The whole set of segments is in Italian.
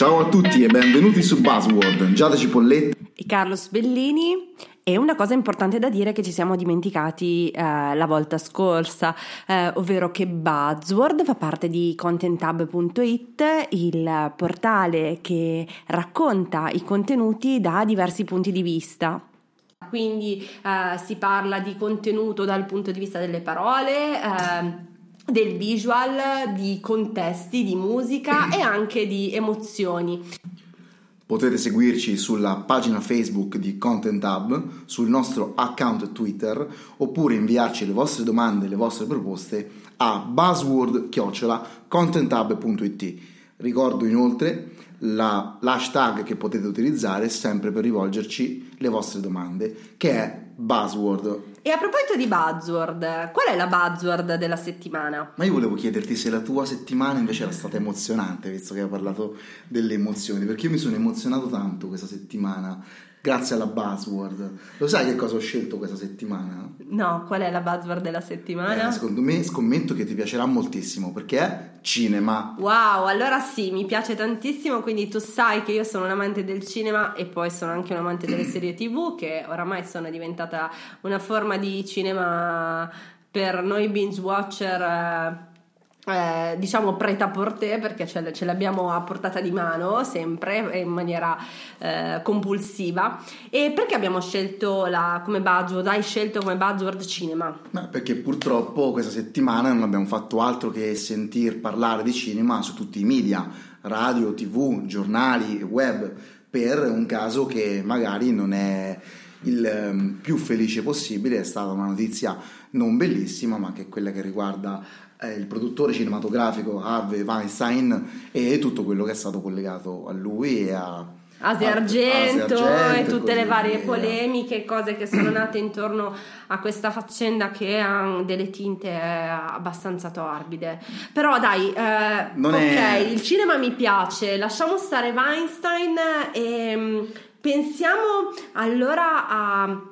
Ciao a tutti e benvenuti su Buzzword. Giada Cipolletta e Carlos Bellini. E una cosa importante da dire che ci siamo dimenticati eh, la volta scorsa, eh, ovvero che Buzzword fa parte di contenthub.it, il portale che racconta i contenuti da diversi punti di vista. Quindi eh, si parla di contenuto dal punto di vista delle parole, eh, del visual, di contesti, di musica e anche di emozioni. Potete seguirci sulla pagina Facebook di Content Hub, sul nostro account Twitter oppure inviarci le vostre domande e le vostre proposte a buzzword-contenthub.it. Ricordo inoltre la, l'hashtag che potete utilizzare sempre per rivolgerci le vostre domande, che è buzzword. E a proposito di buzzword, qual è la buzzword della settimana? Ma io volevo chiederti se la tua settimana invece era stata emozionante, visto che hai parlato delle emozioni, perché io mi sono emozionato tanto questa settimana grazie alla buzzword. Lo sai che cosa ho scelto questa settimana? No, qual è la buzzword della settimana? Eh, secondo me scommetto che ti piacerà moltissimo perché è cinema. Wow, allora sì, mi piace tantissimo, quindi tu sai che io sono un amante del cinema e poi sono anche un amante delle serie TV che oramai sono diventata una forma di cinema per noi binge watcher. Eh, diciamo preta por te perché ce, ce, l'abbiamo a portata di mano sempre in maniera eh, compulsiva e perché abbiamo scelto la, come buzzword hai scelto come buzzword cinema? Beh, perché purtroppo questa settimana non abbiamo fatto altro che sentir parlare di cinema su tutti i media radio, tv, giornali, web per un caso che magari non è il um, più felice possibile è stata una notizia non bellissima ma che è quella che riguarda eh, il produttore cinematografico Harvey Weinstein e tutto quello che è stato collegato a lui e a Asia Argento, Argento e tutte le varie via. polemiche, cose che sono nate intorno a questa faccenda che ha delle tinte eh, abbastanza torbide. Però dai, eh, ok, è... il cinema mi piace, lasciamo stare Weinstein e mm, pensiamo allora a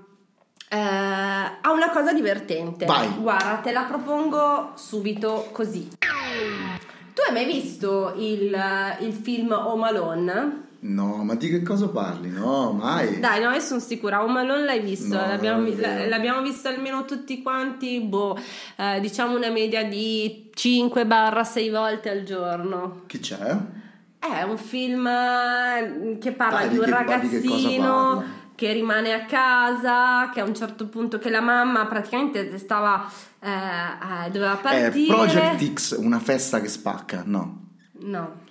eh, ha una cosa divertente. Vai. Guarda, te la propongo subito così. Tu hai mai visto il, il film Home Alone? No, ma di che cosa parli? No, mai. Dai, no, io sono sicura. Home Alone l'hai visto. No, l'abbiamo, l'abbiamo, visto almeno tutti quanti, boh, eh, diciamo una media di 5-6 volte al giorno. Che c'è? È un film eh, che parla Dai, di un che, ragazzino che rimane a casa, che a un certo punto che la mamma praticamente stava eh, eh, doveva partire. È Project X, una festa che spacca, no? No.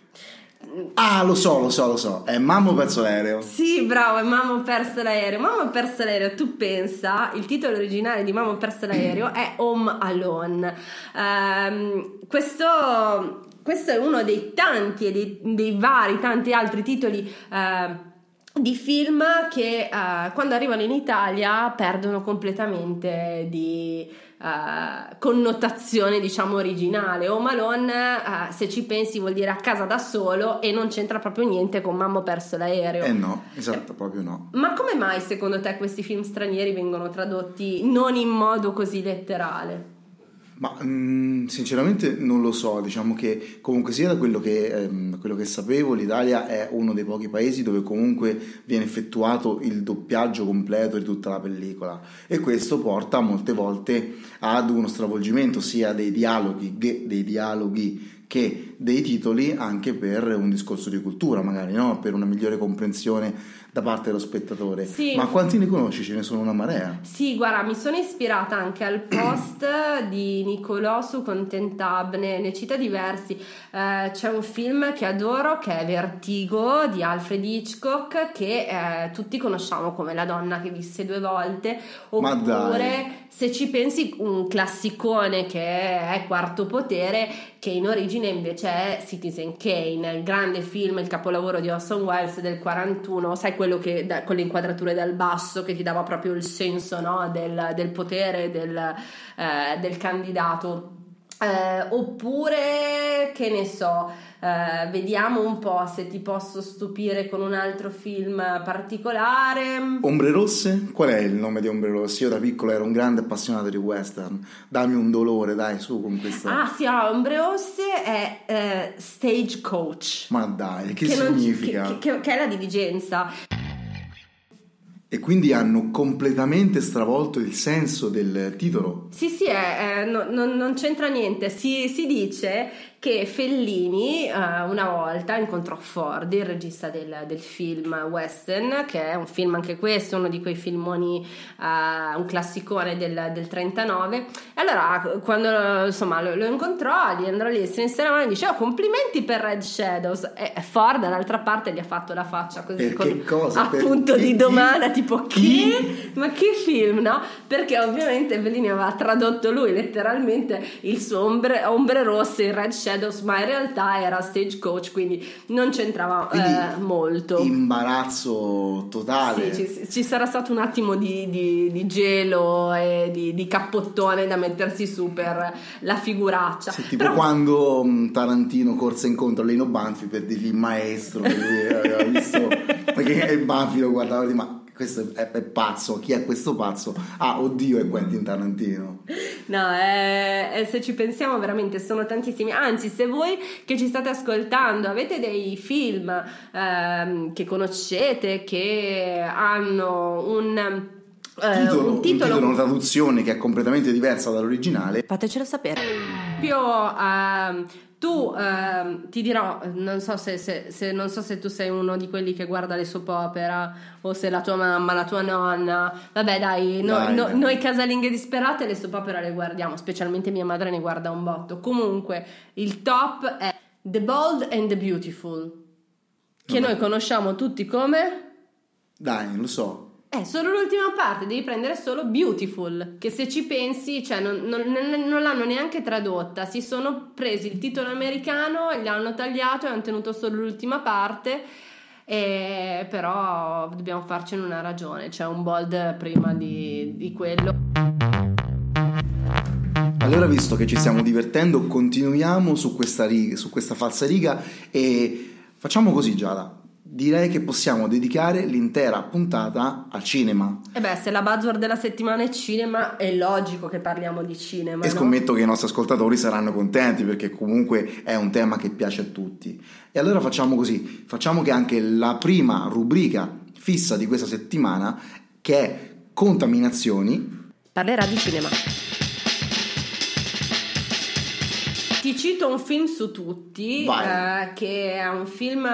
Ah, lo so, lo so, lo so. È Mammo perso l'aereo. Sì, bravo, è Mammo perso l'aereo. Mammo perso l'aereo, tu pensa, il titolo originale di Mammo perso l'aereo è Home Alone. Um, questo, questo, è uno dei tanti e dei, dei, vari, tanti altri titoli. Uh, di film che uh, quando arrivano in Italia perdono completamente di uh, connotazione diciamo originale. O Malone uh, se ci pensi vuol dire a casa da solo e non c'entra proprio niente con Mamma perso l'aereo. Eh no, esatto, eh, proprio no. Ma come mai secondo te questi film stranieri vengono tradotti non in modo così letterale? Ma mh, mm, sinceramente non lo so, diciamo che comunque sia da quello che, ehm, quello che, sapevo l'Italia è uno dei pochi paesi dove comunque viene effettuato il doppiaggio completo di tutta la pellicola e questo porta molte volte ad uno stravolgimento sia dei dialoghi, dei dialoghi che dei titoli anche per un discorso di cultura magari, no? per una migliore comprensione da parte dello spettatore. Sì. Ma quanti ne conosci? Ce ne sono una marea. Sì, guarda, mi sono ispirata anche al post di Nicolò su Contentabne, ne cita diversi. Eh, c'è un film che adoro che è Vertigo di Alfred Hitchcock, che eh, tutti conosciamo come La donna che visse due volte. Oppure, se ci pensi, un classicone che è Quarto Potere, che in origine invece è Citizen Kane, il grande film, il capolavoro di Orson Welles del 41, sai quello che da- con le inquadrature dal basso che ti dava proprio il senso no, del, del potere del, eh, del candidato. Eh, oppure che ne so, eh, vediamo un po' se ti posso stupire con un altro film particolare. Ombre Rosse? Qual è il nome di Ombre Rosse? Io da piccolo ero un grande appassionato di western. Dammi un dolore, dai, su con questa. Ah sì, allora, Ombre Rosse è eh, Stagecoach. Ma dai, che, non- significa? che- che- che è la diligenza. E quindi hanno completamente stravolto il senso del titolo. Sì, sì, è- è- no- non, non c'entra niente. Si, si dice che Fellini eh, una volta incontrò Ford, il regista del, del film Western, che è un film anche questo, uno di quei filmoni, eh, un classicone del, del 39. E allora, quando insomma, lo, lo incontrò, gli andrà lì, la mano e dice: Oh, complimenti per Red Shadows. E Ford, dall'altra parte, gli ha fatto la faccia così con che cosa? Appunto chi? di domanda, tipo Chi? Ma che film, no? Perché ovviamente Fellini aveva tradotto lui letteralmente il suo ombre, ombre rosse in Red Shadows, ma in realtà era Stagecoach, quindi non c'entrava Quindi eh, molto. imbarazzo totale. Sì, ci, ci sarà stato un attimo di, di- di gelo e di, di cappottone da mettersi su per la figuraccia. Sì, tipo Però- quando mh, Tarantino corse incontro a Lino Banfi per dirgli il maestro che lui aveva visto perché Banfi lo guardava diceva ma questo è, è pazzo chi è questo pazzo? ah oddio è Quentin Tarantino No, eh, eh, se ci pensiamo veramente sono tantissimi. Anzi, se voi che ci state ascoltando avete dei film ehm, che conoscete, che hanno un, eh, titolo, un un titolo, titolo, una traduzione che è completamente diversa dall'originale fatecelo sapere. Più, ehm, tu ehm, ti dirò, non so se, se- se- non so se tu sei uno di quelli che guarda le soap opera o se la tua mamma, la tua nonna. Vabbè, dai, no- Dai, no- dai. noi casalinghe disperate le soap opera le guardiamo, specialmente mia madre ne guarda un botto. Comunque, il top è The Bold and the Beautiful, che Vabbè. noi conosciamo tutti come dai lo so è solo l'ultima parte, devi prendere solo Beautiful, che se ci pensi, cioè non, non- non- l'hanno neanche tradotta, si sono presi il titolo americano, gli hanno tagliato e hanno tenuto solo l'ultima parte, e però dobbiamo farcene una ragione, c'è un bold prima di, di quello. allora visto che ci stiamo divertendo continuiamo su questa, riga, su questa falsariga e facciamo così Giada direi che possiamo dedicare l'intera puntata al cinema E beh, se la buzzword della settimana è cinema, è logico che parliamo di cinema. E no? scommetto che i nostri ascoltatori saranno contenti perché comunque è un tema che piace a tutti. E allora facciamo così, facciamo che anche la prima rubrica fissa di questa settimana, che è contaminazioni, Parlerà di cinema. Ti cito un film su tutti, eh, che è un film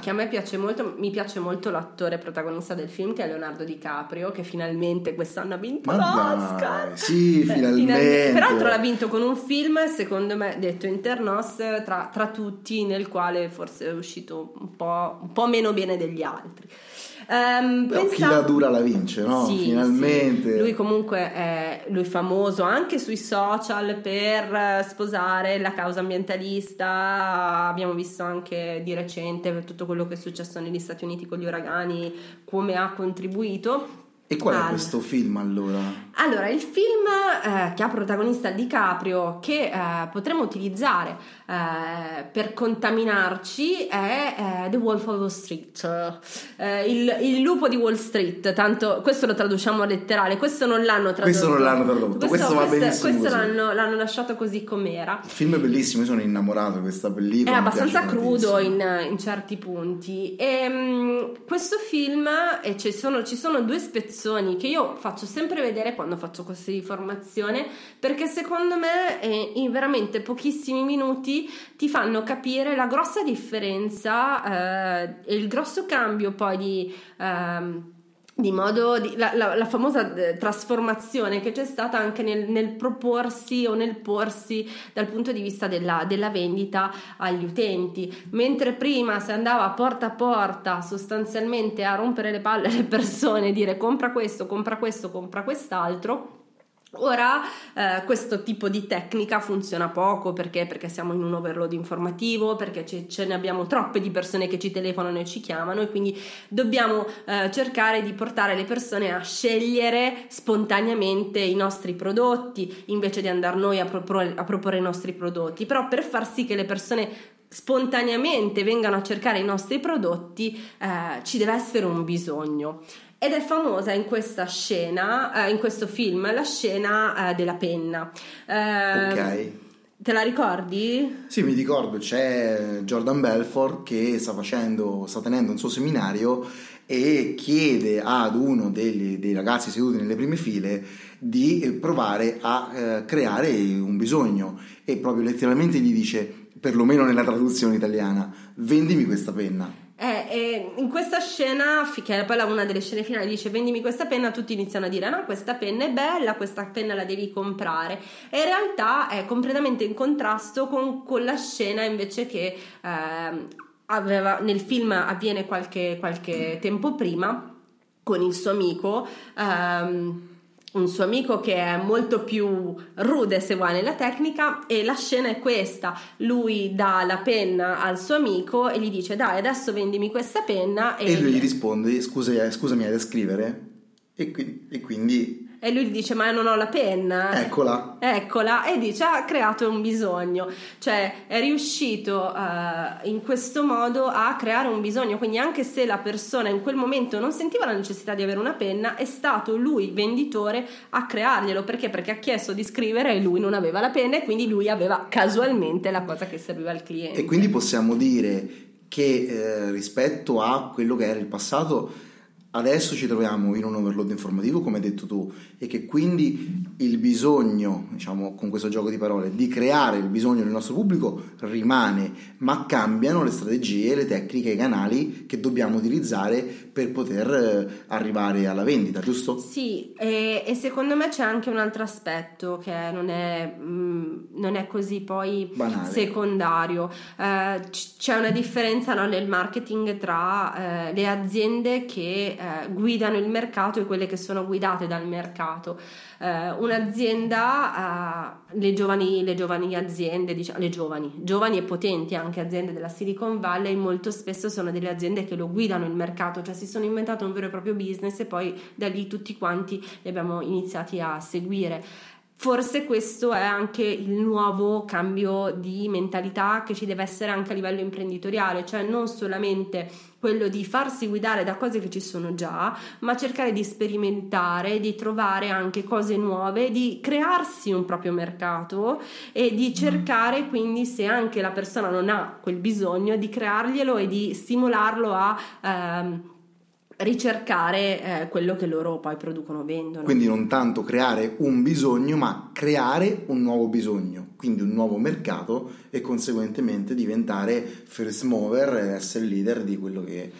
che a me piace molto, mi piace molto l'attore protagonista del film che è Leonardo DiCaprio, che finalmente quest'anno ha vinto Ma l'Oscar. dai, sì, Eh, finalmente. Peraltro l'ha vinto con un film, secondo me, detto internos, tra, tra tutti, nel quale forse è uscito un po', un po' meno bene degli altri. Ehm, Però chi pensavo- la dura la vince, no? Sì, Finalmente. sì. Lui comunque è lui famoso anche sui social per eh, sposare la causa ambientalista. Abbiamo visto anche di recente per tutto quello che è successo negli Stati Uniti con gli uragani, come ha contribuito. E qual è al- questo film allora? allora, il film eh, che ha protagonista DiCaprio, che eh, potremmo utilizzare eh, per contaminarci, è eh, The Wolf of Wall Street, Eh, il, il lupo di Wall Street. Tanto questo lo traduciamo letterale, questo non l'hanno tradotto. Questo non l'hanno tradotto, questo va benissimo Questo l'hanno, l'hanno lasciato così com'era. Il film è bellissimo, io sono innamorato di questa pellicola. È abbastanza crudo in, in certi punti. E, mm, questo film, e ci sono, ci sono due spezzoni che io faccio sempre vedere quando faccio corsi di formazione perché secondo me in veramente pochissimi minuti ti fanno capire la grossa differenza eh, e il grosso cambio poi di... Ehm, di modo di, la, la, la, famosa eh, trasformazione che c'è stata anche nel, nel, proporsi o nel porsi dal punto di vista della, della, vendita agli utenti. Mentre prima si andava porta a porta sostanzialmente a rompere le palle alle persone dire compra questo compra questo compra quest'altro Ora eh, questo tipo di tecnica funziona poco perché? perché siamo in un overload informativo, perché ce, ce, ne abbiamo troppe di persone che ci telefonano e ci chiamano e quindi dobbiamo eh, cercare di portare le persone a scegliere spontaneamente i nostri prodotti invece di andare noi a proporre, a proporre i nostri prodotti. Però per far sì che le persone spontaneamente vengano a cercare i nostri prodotti eh, ci deve essere un bisogno. Ed è famosa in questa scena, eh, in questo film, la scena eh, della penna. Eh, ok. Te la ricordi? Sì, mi ricordo, c'è Jordan Belfort che sta facendo, sta tenendo un suo seminario e chiede ad uno degli, dei ragazzi seduti nelle prime file di provare a eh, creare un bisogno e proprio letteralmente gli dice, perlomeno nella traduzione italiana, vendimi questa penna. Eh, in questa scena, che è poi una delle scene finali, dice vendimi questa penna, tutti iniziano a dire no, questa penna è bella, questa penna la devi comprare. E in realtà è completamente in contrasto con, con la scena invece che eh, aveva, nel film avviene qualche, qualche tempo prima con il suo amico. Ehm, un suo amico che è molto più rude se vuoi nella tecnica e la scena è questa. Lui dà la penna al suo amico e gli dice dai adesso vendimi questa penna e, e lui gli risponde Scusa, scusami hai da scrivere? E, qui, e quindi e lui gli dice ma non ho la penna? Eccola. Eccola. E dice ha creato un bisogno. Cioè è riuscito uh, in questo modo a creare un bisogno. Quindi anche se la persona in quel momento non sentiva la necessità di avere una penna è stato lui venditore a crearglielo. Perché? Perché ha chiesto di scrivere e lui non aveva la penna e quindi lui aveva casualmente la cosa che serviva al cliente. E quindi possiamo dire che eh, rispetto a quello che era il passato adesso ci troviamo in un overload informativo, come hai detto tu, e che quindi il bisogno, diciamo con questo gioco di parole, di creare il bisogno del nostro pubblico rimane, ma cambiano le strategie, le tecniche, i canali che dobbiamo utilizzare per poter eh, arrivare alla vendita, giusto? Sì, e, e secondo me c'è anche un altro aspetto che non è, mh, mm, non è così poi Banale. secondario. Eh, c- c'è una differenza no, nel marketing tra eh, le aziende che eh, guidano il mercato e quelle che sono guidate dal mercato. Eh, un'azienda, eh, le, giovani, le giovani aziende, diciamo, le giovani, giovani e potenti anche aziende della Silicon Valley molto spesso sono delle aziende che lo guidano il mercato, cioè si sono inventate un vero e proprio business e poi da lì tutti quanti li abbiamo iniziati a seguire. Forse questo è anche il nuovo cambio di mentalità che ci deve essere anche a livello imprenditoriale, cioè non solamente quello di farsi guidare da cose che ci sono già, ma cercare di sperimentare, di trovare anche cose nuove, di crearsi un proprio mercato e di cercare quindi se anche la persona non ha quel bisogno di crearglielo e di stimolarlo a ehm, ricercare eh, quello che loro poi producono vendono. Quindi non tanto creare un bisogno, ma creare un nuovo bisogno, quindi un nuovo mercato e conseguentemente diventare first mover essere leader di quello che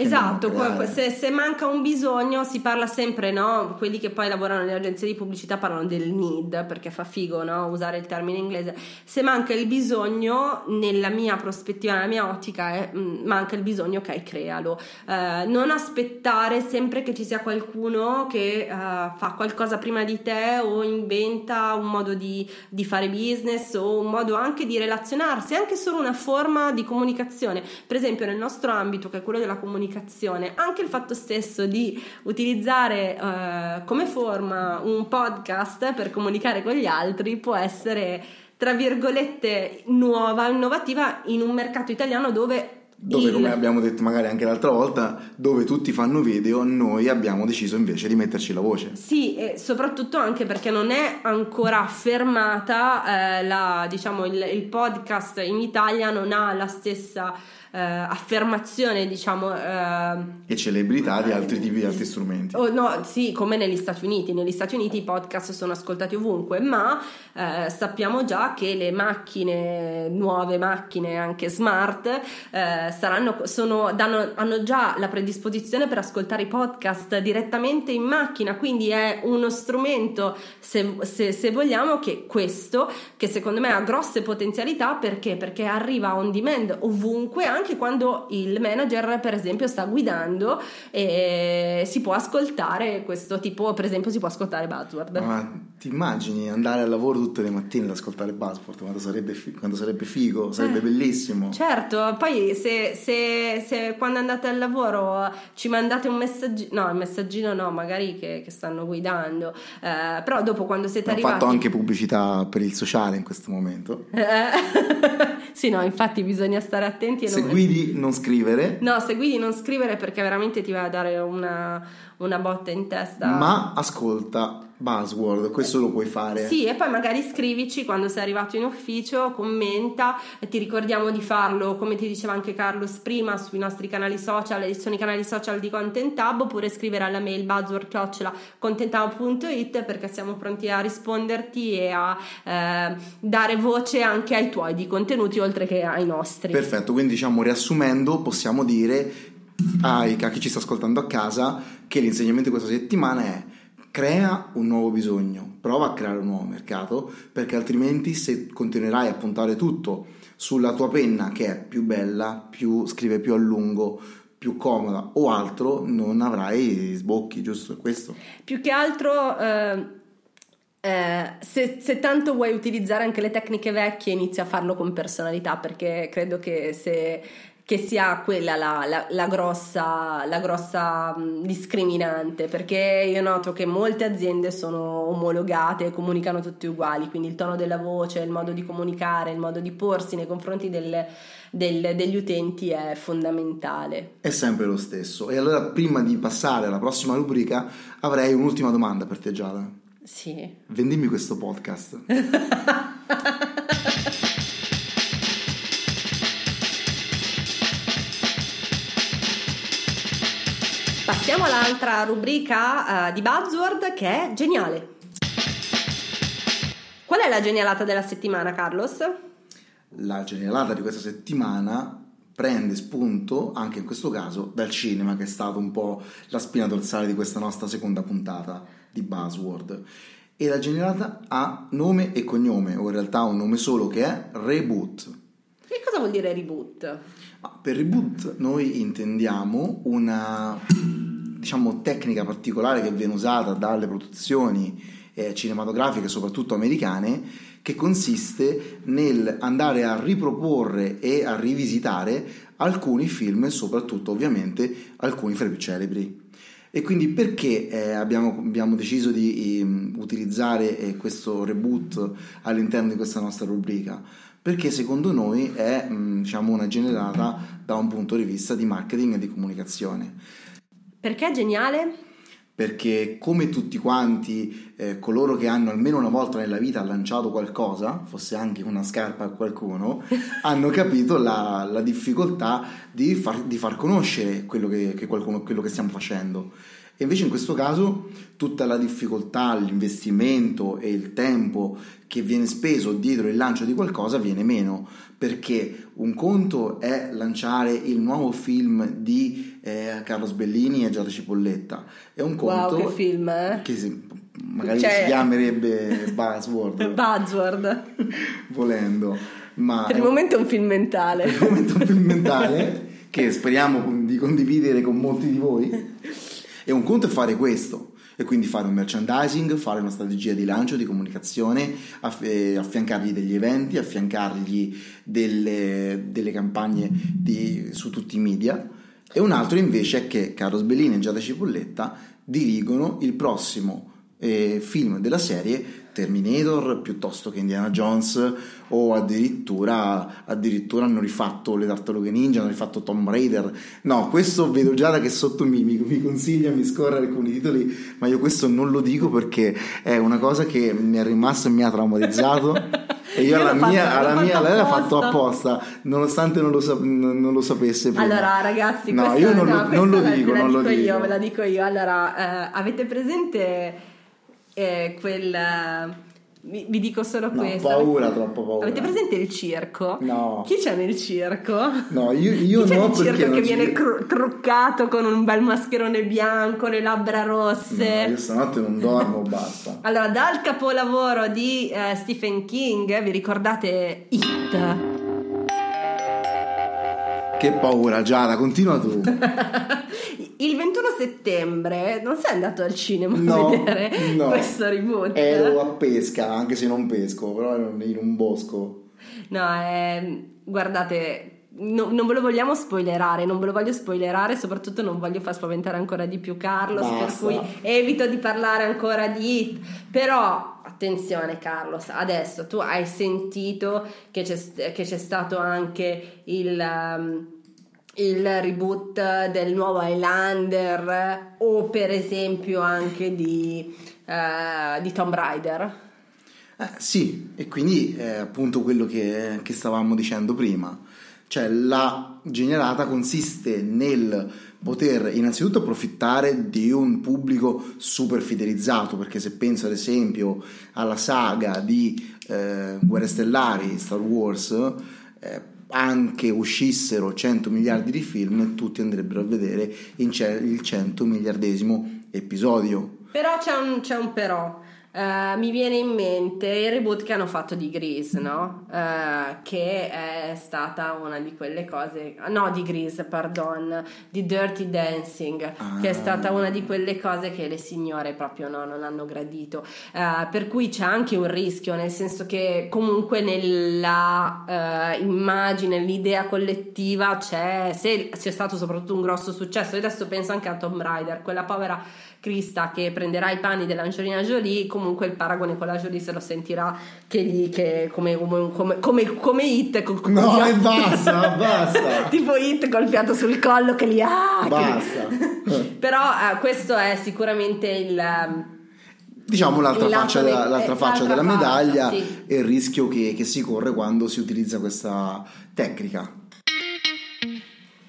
Esatto, se, se, manca un bisogno si parla sempre, no? Quelli che poi lavorano nelle agenzie di pubblicità parlano del need perché fa figo no? usare il termine inglese. Se manca il bisogno, nella mia prospettiva, nella mia ottica, è, mm, manca il bisogno, ok, crealo. Uh, non aspettare sempre che ci sia qualcuno che uh, fa qualcosa prima di te o inventa un modo di, di fare business o un modo anche di relazionarsi, anche solo una forma di comunicazione. Per esempio, nel nostro ambito, che è quello della comunicazione, comunicazione, anche il fatto stesso di utilizzare uh, come forma un podcast per comunicare con gli altri può essere tra virgolette nuova, innovativa in un mercato italiano dove dove come abbiamo detto magari anche l'altra volta dove tutti fanno video noi abbiamo deciso invece di metterci la voce. Sì e soprattutto anche perché non è ancora affermata eh, la, diciamo il, il, podcast in Italia non ha la stessa eh, affermazione, diciamo... eh, E celebrità di altri tipi di altri strumenti. Oh, no, sì, come negli Stati Uniti. Negli Stati Uniti i podcast sono ascoltati ovunque, ma eh, sappiamo già che le macchine, nuove macchine anche smart, eh, saranno, sono, danno, hanno già la predisposizione per ascoltare i podcast direttamente in macchina, quindi è uno strumento, se, se- se vogliamo, che questo, che secondo me ha grosse potenzialità, perché? Perché arriva on demand ovunque, anche quando il manager, per esempio, sta guidando e si può ascoltare questo tipo, per esempio, si può ascoltare Buzzword. Ma ti immagini andare al lavoro tutte le mattine ad ascoltare Buzzword quando sarebbe, quando sarebbe figo, sarebbe Eh. bellissimo. Certo, poi se, se- se quando andate al lavoro ci mandate un messaggino, no, il messaggino no, magari che, che stanno guidando, eh, però dopo quando siete Ho arrivati... fatto anche pubblicità per il sociale in questo momento. Sì, no, infatti bisogna stare attenti e Se non... guidi non scrivere, No, se guidi non scrivere perché veramente ti va a dare una, una botta in testa. ma ascolta Buzzword, questo lo puoi fare. Sì, e poi magari scrivici quando sei arrivato in ufficio, commenta, ti ricordiamo di farlo, come ti diceva anche Carlos prima, sui nostri canali social, e sono i canali social di Content Hub, oppure scrivere alla mail buzzword.contenthub.it perché siamo pronti a risponderti e a eh, dare voce anche ai tuoi di contenuti oltre che ai nostri. Perfetto, quindi diciamo riassumendo possiamo dire ai- a chi ci sta ascoltando a casa che l'insegnamento di questa settimana è crea un nuovo bisogno, prova a creare un nuovo mercato perché altrimenti se continuerai a puntare tutto sulla tua penna che è più bella, più scrive più a lungo, più comoda o altro non avrai sbocchi, giusto? Questo? Più che altro, eh, eh, se, se tanto vuoi utilizzare anche le tecniche vecchie, inizia a farlo con personalità, perché credo che, se, che sia quella la, la- la grossa, la grossa mh, discriminante, perché io noto che molte aziende sono omologate e comunicano tutti uguali, quindi il tono della voce, il modo di comunicare, il modo di porsi nei confronti del- del- degli utenti è fondamentale. È sempre lo stesso. E allora prima di passare alla prossima rubrica avrei un'ultima domanda per te Giada. Sì. Vendimi questo podcast. All'altra rubrica eh, di Buzzword che è geniale. Qual è la genialata della settimana, Carlos? La genialata di questa settimana prende spunto, anche in questo caso, dal cinema, che è stato un po' la spina dorsale di questa nostra seconda puntata di Buzzword. E la genialata ha nome e cognome, o in realtà un nome solo che è Reboot. Che cosa vuol dire reboot? Ma per reboot noi intendiamo una diciamo, tecnica particolare che viene usata dalle produzioni eh, cinematografiche, soprattutto americane, che consiste nel andare a riproporre e a rivisitare alcuni film e soprattutto ovviamente alcuni fra i più celebri. E quindi perché eh, abbiamo, abbiamo deciso di ehm, utilizzare eh, questo reboot all'interno di questa nostra rubrica? Perché secondo noi è mh, diciamo, una generata da un punto di vista di marketing e di comunicazione. Perché è geniale? Perché come tutti quanti eh, coloro che hanno almeno una volta nella vita lanciato qualcosa, fosse anche una scarpa a qualcuno, hanno capito la, la difficoltà di far, di far conoscere quello che, che qualcuno- quello che stiamo facendo. E invece in questo caso tutta la difficoltà, l'investimento e il tempo che viene speso dietro il lancio di qualcosa viene meno, perché un conto è lanciare il nuovo film di eh, Carlos Bellini e Giada Cipolletta, e un Wow, conto che film, eh? che si- magari Cioè- si chiamerebbe Buzzword Buzzword. volendo, ma Per è il momento è un film mentale. per il momento un film mentale che speriamo di condividere con molti di voi. E un conto è fare questo, e quindi fare un merchandising, fare una strategia di lancio, di comunicazione, aff- eh, affiancargli degli eventi, affiancargli delle, delle campagne di- su tutti i media. E un altro invece è che Carlos Bellini e Giada Cipolletta dirigono il prossimo eh, film della serie Terminator piuttosto che Indiana Jones o addirittura, addirittura hanno rifatto le tartarughe ninja, hanno rifatto Tomb Raider. No, questo vedo già da che sotto mi, mi, mi consiglia, mi scorre alcuni titoli, ma io questo non lo dico perché è una cosa che mi è rimasta e mi ha traumatizzato. E io, Io alla mia, fatto- alla mia lei l'ha fatto apposta. nonostante non lo, sap- non lo sapesse prima. Allora, ragazzi, no, io non, no, lo, non lo dico, ve la non lo dico dico. io, ve la dico io. Allora, eh, avete presente eh, quel eh, vi, vi dico solo No, questo. paura, Avete- troppo paura. Avete presente il circo? No. Chi c'è nel circo? No, io, io Chi c'è no nel perché circo non che ci- viene cru- truccato con un bel mascherone bianco, le labbra rosse? No, io stanotte non dormo, basta. Allora, dal capolavoro di eh, Stephen King, vi ricordate It? Che paura, Giada, continua tu. Il 21 settembre non sei andato al cinema No, a vedere no. questo reboot? Ero a pesca, anche se non pesco, però ero in un bosco. No, eh, guardate, no- non ve lo vogliamo spoilerare, non ve lo voglio spoilerare, soprattutto non voglio far spaventare ancora di più Carlos, per Basta. cui evito di parlare ancora di It. Però, attenzione Carlos, adesso tu hai sentito che c'è, che c'è stato anche il... um, il reboot del nuovo Highlander o per esempio anche di, eh, di Tomb Raider Eh, sì, e quindi è appunto quello che, che stavamo dicendo prima. Cioè la generata consiste nel poter innanzitutto approfittare di un pubblico super fidelizzato, perché se penso ad esempio alla saga di eh, Guerre Stellari, Star Wars, eh, anche uscissero 100 miliardi di film, tutti andrebbero a vedere il 100 miliardesimo episodio. Però c'è un, c'è un però. Eh, mi viene in mente il reboot che hanno fatto di Grease, no? Eh, che è stata una di quelle cose, no, di Grease, pardon, di Dirty Dancing, Ah. che è stata una di quelle cose che le signore proprio no, non hanno gradito. Eh, per cui c'è anche un rischio, nel senso che comunque nella immagine, l'idea collettiva c'è, se c'è stato soprattutto un grosso successo, adesso penso anche a Tomb Raider, quella povera Krista che prenderà i panni dell'Angelina Jolie, comunque il paragone con la Jolie se lo sentirà che gli, che come, come, come, come, Hit, col- col No, e basta, basta. tipo Hit col fiato sul collo che li ha. che- Basta. Però eh, questo è sicuramente il... ehm, Diciamo l'altra faccia, della, eh, l'altra faccia l'altra della medaglia sì. e il rischio che, che si corre quando si utilizza questa tecnica.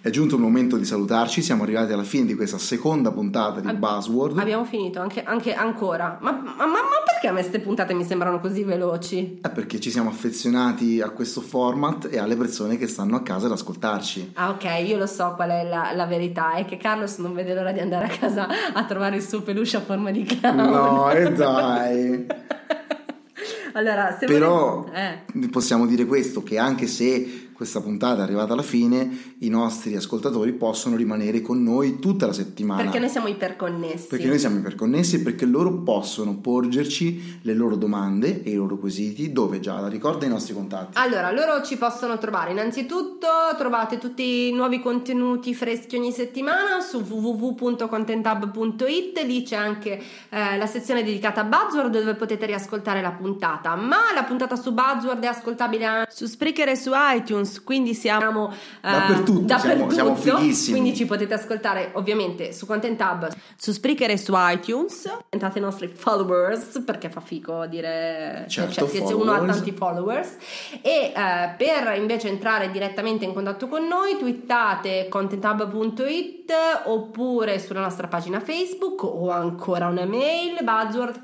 È giunto il momento di salutarci, siamo arrivati alla fine di questa seconda puntata di Ab- Buzzword. Abbiamo finito anche, anche ancora. Ma, ma- ma- perché a me queste puntate mi sembrano così veloci? È perché ci siamo affezionati a questo format e alle persone che stanno a casa ad ascoltarci. Ah, ok, io lo so qual è la, la verità: è che Carlos non vede l'ora di andare a casa a trovare il suo peluche a forma di clown. No, e dai! allora, se Però volete- eh. possiamo dire questo, che anche se questa puntata è arrivata alla fine, i nostri ascoltatori possono rimanere con noi tutta la settimana. Perché noi siamo iperconnessi. Perché noi siamo iperconnessi e perché loro possono porgerci le loro domande e i loro quesiti dove Giada ricorda i nostri contatti. Allora, loro ci possono trovare innanzitutto, trovate tutti i nuovi contenuti freschi ogni settimana su www.contenthub.it, lì c'è anche eh, la sezione dedicata a Buzzword dove potete riascoltare la puntata, ma la puntata su Buzzword è ascoltabile anche su Spreaker e su iTunes, quindi siamo eh, Dappertutto, siamo- siamo fighissimi. quindi ci potete ascoltare ovviamente su Content Hub, su Spreaker e su iTunes, diventate i nostri followers perché fa fico dire Certo, cioè, se uno ha tanti followers. E eh, per invece entrare direttamente in contatto con noi twittate contenthub.it oppure sulla nostra pagina Facebook o ancora una mail buzzword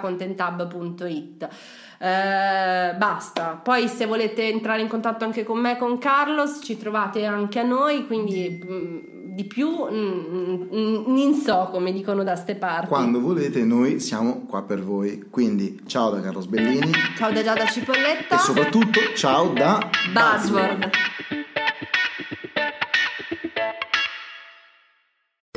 contenthub.it Eh, basta. Poi se volete entrare in contatto anche con me con Carlos ci trovate anche a noi quindi mm, di più mm, mm, non so come dicono da ste parti. Quando volete noi siamo qua per voi. Quindi ciao da Carlos Bellini. Ciao da Giada Cipolletta. E soprattutto ciao da Buzzword